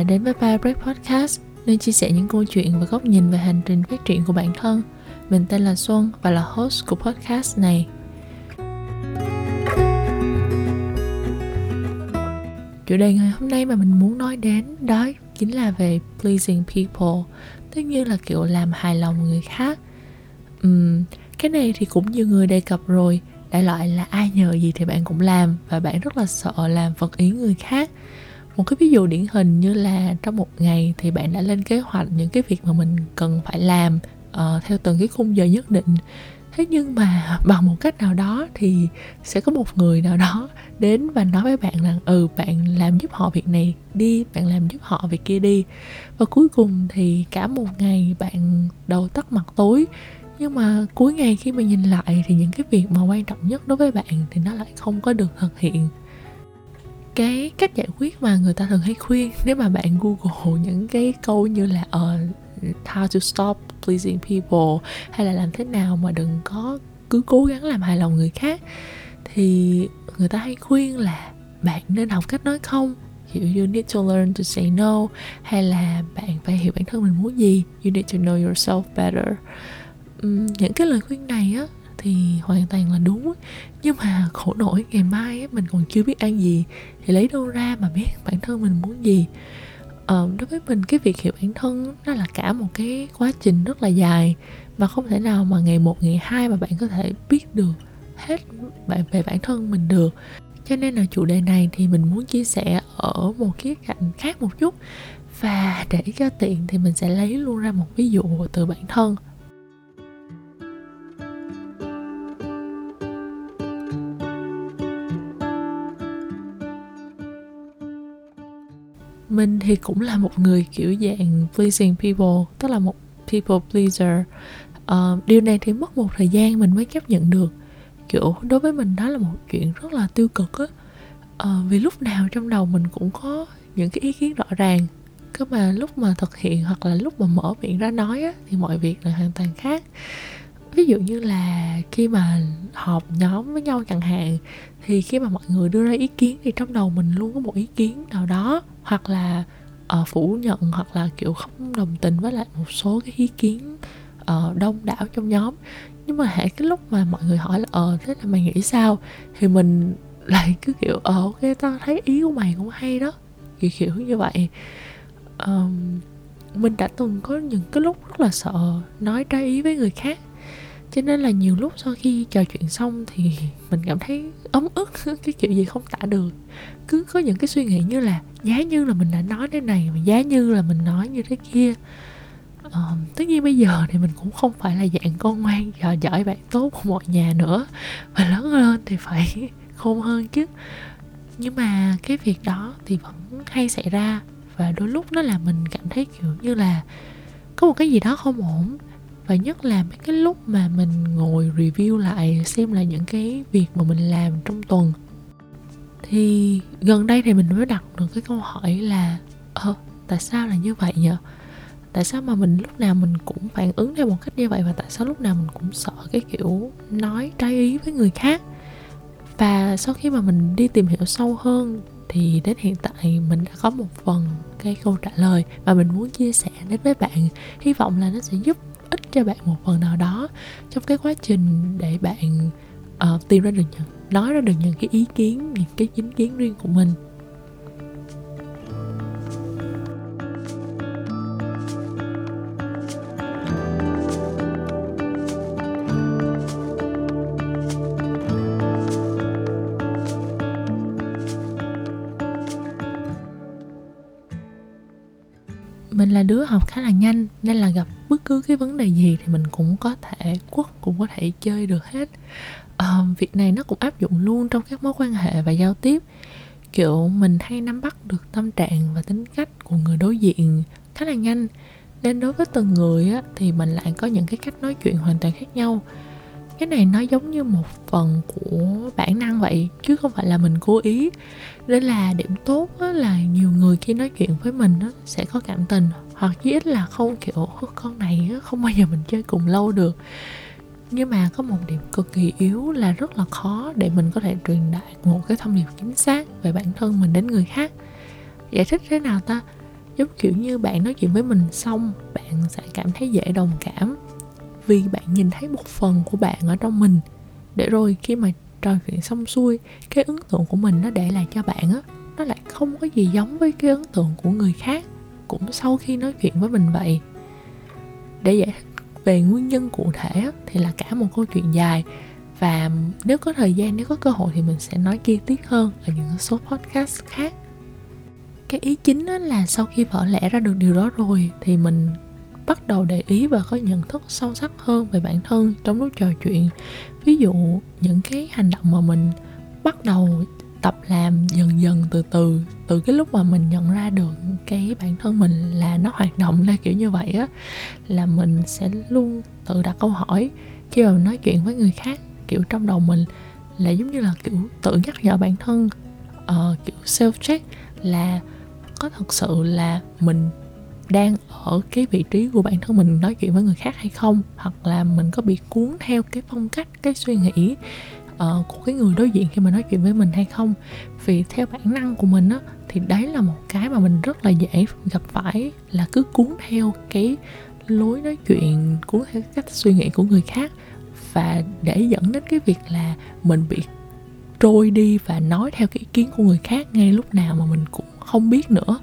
đã đến với Firebreak Break Podcast, nơi chia sẻ những câu chuyện và góc nhìn về hành trình phát triển của bản thân. Mình tên là Xuân và là host của podcast này. Chủ đề ngày hôm nay mà mình muốn nói đến đó chính là về pleasing people, tức như là kiểu làm hài lòng người khác. Uhm, cái này thì cũng nhiều người đề cập rồi, đại loại là ai nhờ gì thì bạn cũng làm và bạn rất là sợ làm vật ý người khác một cái ví dụ điển hình như là trong một ngày thì bạn đã lên kế hoạch những cái việc mà mình cần phải làm uh, theo từng cái khung giờ nhất định. Thế nhưng mà bằng một cách nào đó thì sẽ có một người nào đó đến và nói với bạn rằng ừ bạn làm giúp họ việc này đi bạn làm giúp họ việc kia đi. Và cuối cùng thì cả một ngày bạn đầu tắt mặt tối. Nhưng mà cuối ngày khi mà nhìn lại thì những cái việc mà quan trọng nhất đối với bạn thì nó lại không có được thực hiện cái cách giải quyết mà người ta thường hay khuyên. Nếu mà bạn google những cái câu như là uh, how to stop pleasing people hay là làm thế nào mà đừng có cứ cố gắng làm hài lòng người khác thì người ta hay khuyên là bạn nên học cách nói không. Kiểu you need to learn to say no hay là bạn phải hiểu bản thân mình muốn gì. You need to know yourself better. Um, những cái lời khuyên này á thì hoàn toàn là đúng nhưng mà khổ nổi ngày mai mình còn chưa biết ăn gì thì lấy đâu ra mà biết bản thân mình muốn gì. Ờ, đối với mình cái việc hiểu bản thân nó là cả một cái quá trình rất là dài mà không thể nào mà ngày một ngày hai mà bạn có thể biết được hết về bản thân mình được. Cho nên là chủ đề này thì mình muốn chia sẻ ở một khía cạnh khác một chút và để cho tiện thì mình sẽ lấy luôn ra một ví dụ từ bản thân. Mình thì cũng là một người kiểu dạng pleasing people tức là một people pleaser. Uh, điều này thì mất một thời gian mình mới chấp nhận được. Kiểu đối với mình đó là một chuyện rất là tiêu cực á. Uh, vì lúc nào trong đầu mình cũng có những cái ý kiến rõ ràng. Cơ mà lúc mà thực hiện hoặc là lúc mà mở miệng ra nói á thì mọi việc là hoàn toàn khác. Ví dụ như là khi mà họp nhóm với nhau chẳng hạn thì khi mà mọi người đưa ra ý kiến thì trong đầu mình luôn có một ý kiến nào đó hoặc là uh, phủ nhận hoặc là kiểu không đồng tình với lại một số cái ý kiến uh, đông đảo trong nhóm. Nhưng mà hãy cái lúc mà mọi người hỏi là ờ thế là mày nghĩ sao? thì mình lại cứ kiểu ờ ok tao thấy ý của mày cũng hay đó. Kiểu kiểu như vậy. Um, mình đã từng có những cái lúc rất là sợ nói trái ý với người khác cho nên là nhiều lúc sau khi trò chuyện xong thì mình cảm thấy ấm ức cái kiểu gì không tả được. Cứ có những cái suy nghĩ như là giá như là mình đã nói thế này mà giá như là mình nói như thế kia. Ờ, tất nhiên bây giờ thì mình cũng không phải là dạng con ngoan giỏi giỏi bạn tốt của mọi nhà nữa. Và lớn lên thì phải khôn hơn chứ. Nhưng mà cái việc đó thì vẫn hay xảy ra. Và đôi lúc nó là mình cảm thấy kiểu như là có một cái gì đó không ổn và nhất là mấy cái lúc mà mình ngồi review lại, xem lại những cái việc mà mình làm trong tuần. Thì gần đây thì mình mới đặt được cái câu hỏi là ờ tại sao là như vậy nhỉ tại sao mà mình lúc nào mình cũng phản ứng theo một cách như vậy và tại sao lúc nào mình cũng sợ cái kiểu nói trái ý với người khác? Và sau khi mà mình đi tìm hiểu sâu hơn thì đến hiện tại mình đã có một phần cái câu trả lời mà mình muốn chia sẻ đến với bạn. Hy vọng là nó sẽ giúp cho bạn một phần nào đó trong cái quá trình để bạn uh, tìm ra được những nói ra được những cái ý kiến những cái chính kiến riêng của mình. Mình là đứa học khá là nhanh nên là gặp bất cứ cái vấn đề gì thì mình cũng có thể quất cũng có thể chơi được hết. À, việc này nó cũng áp dụng luôn trong các mối quan hệ và giao tiếp. Kiểu mình hay nắm bắt được tâm trạng và tính cách của người đối diện khá là nhanh. Nên đối với từng người á, thì mình lại có những cái cách nói chuyện hoàn toàn khác nhau cái này nó giống như một phần của bản năng vậy, chứ không phải là mình cố ý. Nên là điểm tốt là nhiều người khi nói chuyện với mình sẽ có cảm tình, hoặc chí ít là không, kiểu con này không bao giờ mình chơi cùng lâu được. Nhưng mà có một điểm cực kỳ yếu là rất là khó để mình có thể truyền đạt một cái thông điệp chính xác về bản thân mình đến người khác. Giải thích thế nào ta? Giống kiểu như bạn nói chuyện với mình xong, bạn sẽ cảm thấy dễ đồng cảm vì bạn nhìn thấy một phần của bạn ở trong mình. Để rồi khi mà trò chuyện xong xuôi, cái ấn tượng của mình nó để lại cho bạn á, nó lại không có gì giống với cái ấn tượng của người khác, cũng sau khi nói chuyện với mình vậy. Để giải thích về nguyên nhân cụ thể thì là cả một câu chuyện dài. Và nếu có thời gian, nếu có cơ hội thì mình sẽ nói chi tiết hơn ở những số podcast khác. Cái ý chính là sau khi vỡ lẽ ra được điều đó rồi, thì mình bắt đầu để ý và có nhận thức sâu sắc hơn về bản thân trong lúc trò chuyện. Ví dụ những cái hành động mà mình bắt đầu tập làm dần dần từ từ từ cái lúc mà mình nhận ra được cái bản thân mình là nó hoạt động ra kiểu như vậy á là mình sẽ luôn tự đặt câu hỏi khi mà nói chuyện với người khác kiểu trong đầu mình là giống như là kiểu tự nhắc nhở bản thân uh, kiểu self check là có thật sự là mình đang ở cái vị trí của bản thân mình nói chuyện với người khác hay không hoặc là mình có bị cuốn theo cái phong cách cái suy nghĩ uh, của cái người đối diện khi mà nói chuyện với mình hay không. Vì theo bản năng của mình á thì đấy là một cái mà mình rất là dễ gặp phải là cứ cuốn theo cái lối nói chuyện cuốn theo cách suy nghĩ của người khác và để dẫn đến cái việc là mình bị trôi đi và nói theo cái ý kiến của người khác ngay lúc nào mà mình cũng không biết nữa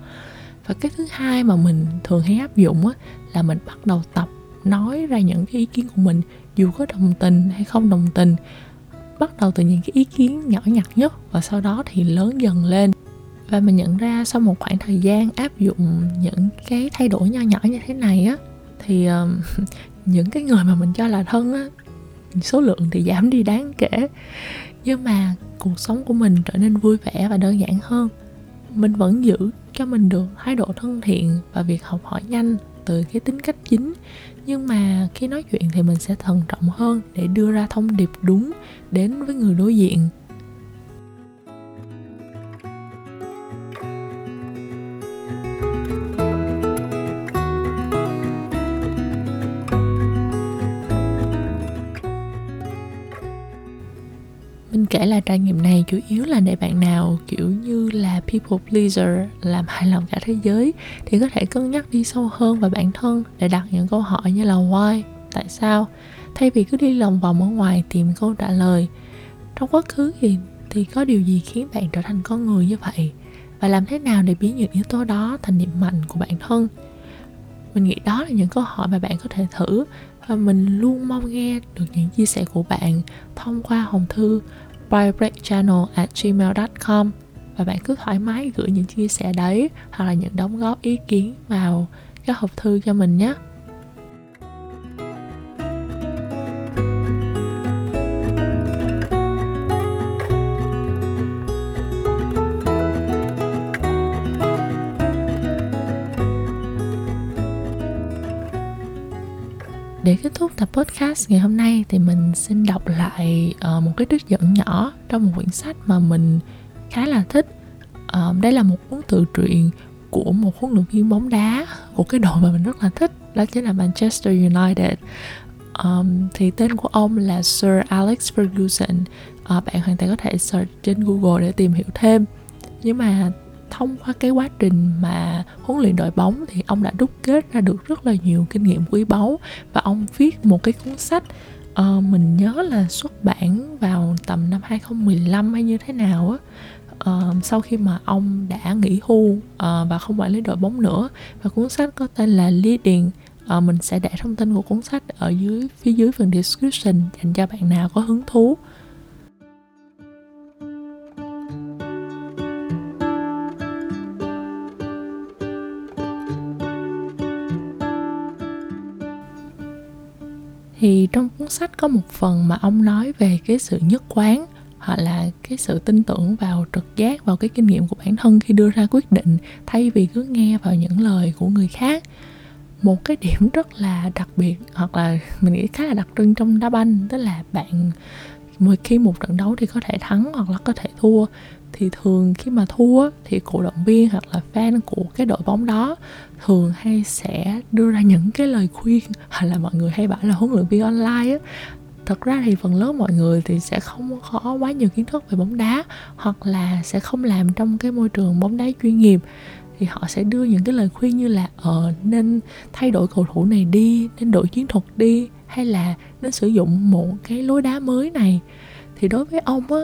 và cái thứ hai mà mình thường hay áp dụng á là mình bắt đầu tập nói ra những cái ý kiến của mình dù có đồng tình hay không đồng tình. Bắt đầu từ những cái ý kiến nhỏ nhặt nhất và sau đó thì lớn dần lên. Và mình nhận ra sau một khoảng thời gian áp dụng những cái thay đổi nho nhỏ như thế này á thì uh, những cái người mà mình cho là thân á số lượng thì giảm đi đáng kể. Nhưng mà cuộc sống của mình trở nên vui vẻ và đơn giản hơn mình vẫn giữ cho mình được thái độ thân thiện và việc học hỏi nhanh từ cái tính cách chính. Nhưng mà khi nói chuyện thì mình sẽ thận trọng hơn để đưa ra thông điệp đúng đến với người đối diện. Mình kể là trải nghiệm này chủ yếu là để bạn nào, kiểu như là people pleaser, làm hài lòng cả thế giới, thì có thể cân nhắc đi sâu hơn vào bản thân để đặt những câu hỏi như là why, tại sao? Thay vì cứ đi lòng vòng ở ngoài tìm câu trả lời. Trong quá khứ thì thì có điều gì khiến bạn trở thành con người như vậy? Và làm thế nào để biến những yếu tố đó thành điểm mạnh của bản thân? Mình nghĩ đó là những câu hỏi mà bạn có thể thử và mình luôn mong nghe được những chia sẻ của bạn thông qua hồng thư bybreakchannel at gmail.com và bạn cứ thoải mái gửi những chia sẻ đấy hoặc là những đóng góp ý kiến vào các hộp thư cho mình nhé. Để kết thúc tập podcast ngày hôm nay thì mình xin đọc lại uh, một cái trích dẫn nhỏ trong một quyển sách mà mình khá là thích. Uh, đây là một cuốn tự truyện của một huấn luyện viên bóng đá của cái đội mà mình rất là thích đó chính là Manchester United. Um, thì tên của ông là Sir Alex Ferguson. Uh, bạn hoàn toàn có thể search trên Google để tìm hiểu thêm. Nhưng mà thông qua cái quá trình mà huấn luyện đội bóng thì ông đã đúc kết ra được rất là nhiều kinh nghiệm quý báu và ông viết một cái cuốn sách uh, mình nhớ là xuất bản vào tầm năm 2015 hay như thế nào á. Uh, sau khi mà ông đã nghỉ hưu uh, và không quản lý đội bóng nữa và cuốn sách có tên là Leading uh, mình sẽ để thông tin của cuốn sách ở dưới phía dưới phần description dành cho bạn nào có hứng thú. Thì trong cuốn sách có một phần mà ông nói về cái sự nhất quán, hoặc là cái sự tin tưởng vào trực giác, vào cái kinh nghiệm của bản thân khi đưa ra quyết định, thay vì cứ nghe vào những lời của người khác. Một cái điểm rất là đặc biệt, hoặc là mình nghĩ khá là đặc trưng trong đá banh, tức là bạn khi một trận đấu thì có thể thắng hoặc là có thể thua thì thường khi mà thua thì cổ động viên hoặc là fan của cái đội bóng đó thường hay sẽ đưa ra những cái lời khuyên hoặc là mọi người hay bảo là huấn luyện viên online á. Thật ra thì phần lớn mọi người thì sẽ không có quá nhiều kiến thức về bóng đá hoặc là sẽ không làm trong cái môi trường bóng đá chuyên nghiệp. Thì họ sẽ đưa những cái lời khuyên như là ờ nên thay đổi cầu thủ này đi, nên đổi chiến thuật đi, hay là nên sử dụng một cái lối đá mới này. Thì đối với ông á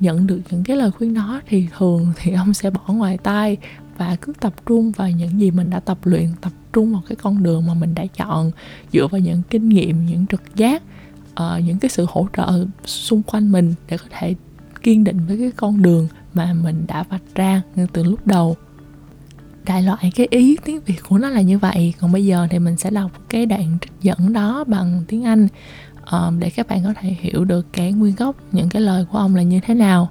nhận được những cái lời khuyên đó thì thường thì ông sẽ bỏ ngoài tai và cứ tập trung vào những gì mình đã tập luyện tập trung vào cái con đường mà mình đã chọn dựa vào những kinh nghiệm những trực giác uh, những cái sự hỗ trợ xung quanh mình để có thể kiên định với cái con đường mà mình đã vạch ra ngay từ lúc đầu. Đại loại cái ý tiếng việt của nó là như vậy. Còn bây giờ thì mình sẽ đọc cái đoạn trích dẫn đó bằng tiếng anh. Um, để các bạn có thể hiểu được cái nguyên gốc những cái lời của ông là như thế nào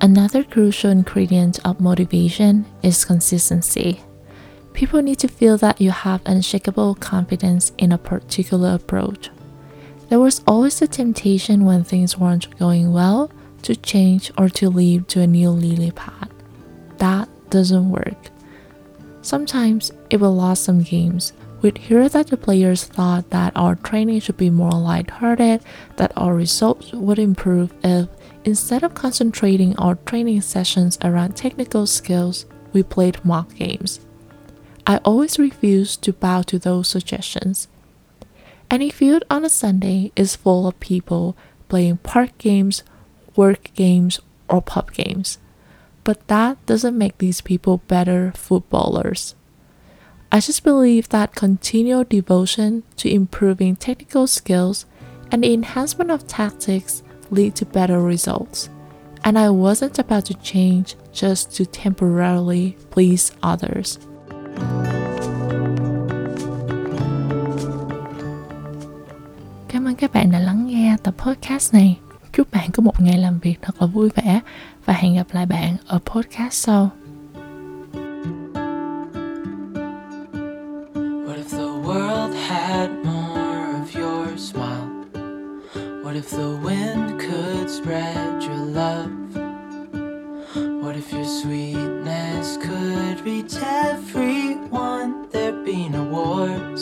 Another crucial ingredient of motivation is consistency. People need to feel that you have unshakable confidence in a particular approach. There was always a temptation when things weren't going well to change or to leave to a new lily pad. That doesn't work. Sometimes it will lose some games. We'd hear that the players thought that our training should be more lighthearted, that our results would improve if, instead of concentrating our training sessions around technical skills, we played mock games. I always refused to bow to those suggestions. Any field on a Sunday is full of people playing park games, work games, or pub games. But that doesn't make these people better footballers. I just believe that continual devotion to improving technical skills and the enhancement of tactics lead to better results. And I wasn't about to change just to temporarily please others. Cảm ơn các bạn đã lắng nghe tập podcast này. Chúc bạn có một ngày làm việc thật là vui vẻ và hẹn gặp lại bạn ở podcast sau. What if the world had more of your smile? What if the wind could spread your love? What if your sweetness could reach everyone? There'd be no wars.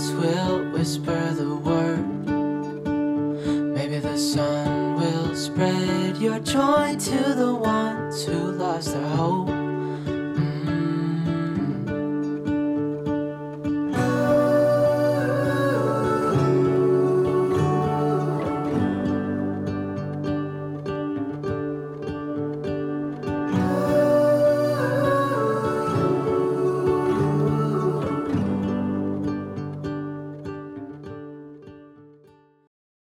Trees will whisper the word. Maybe the sun will spread your joy to the ones who lost their hope.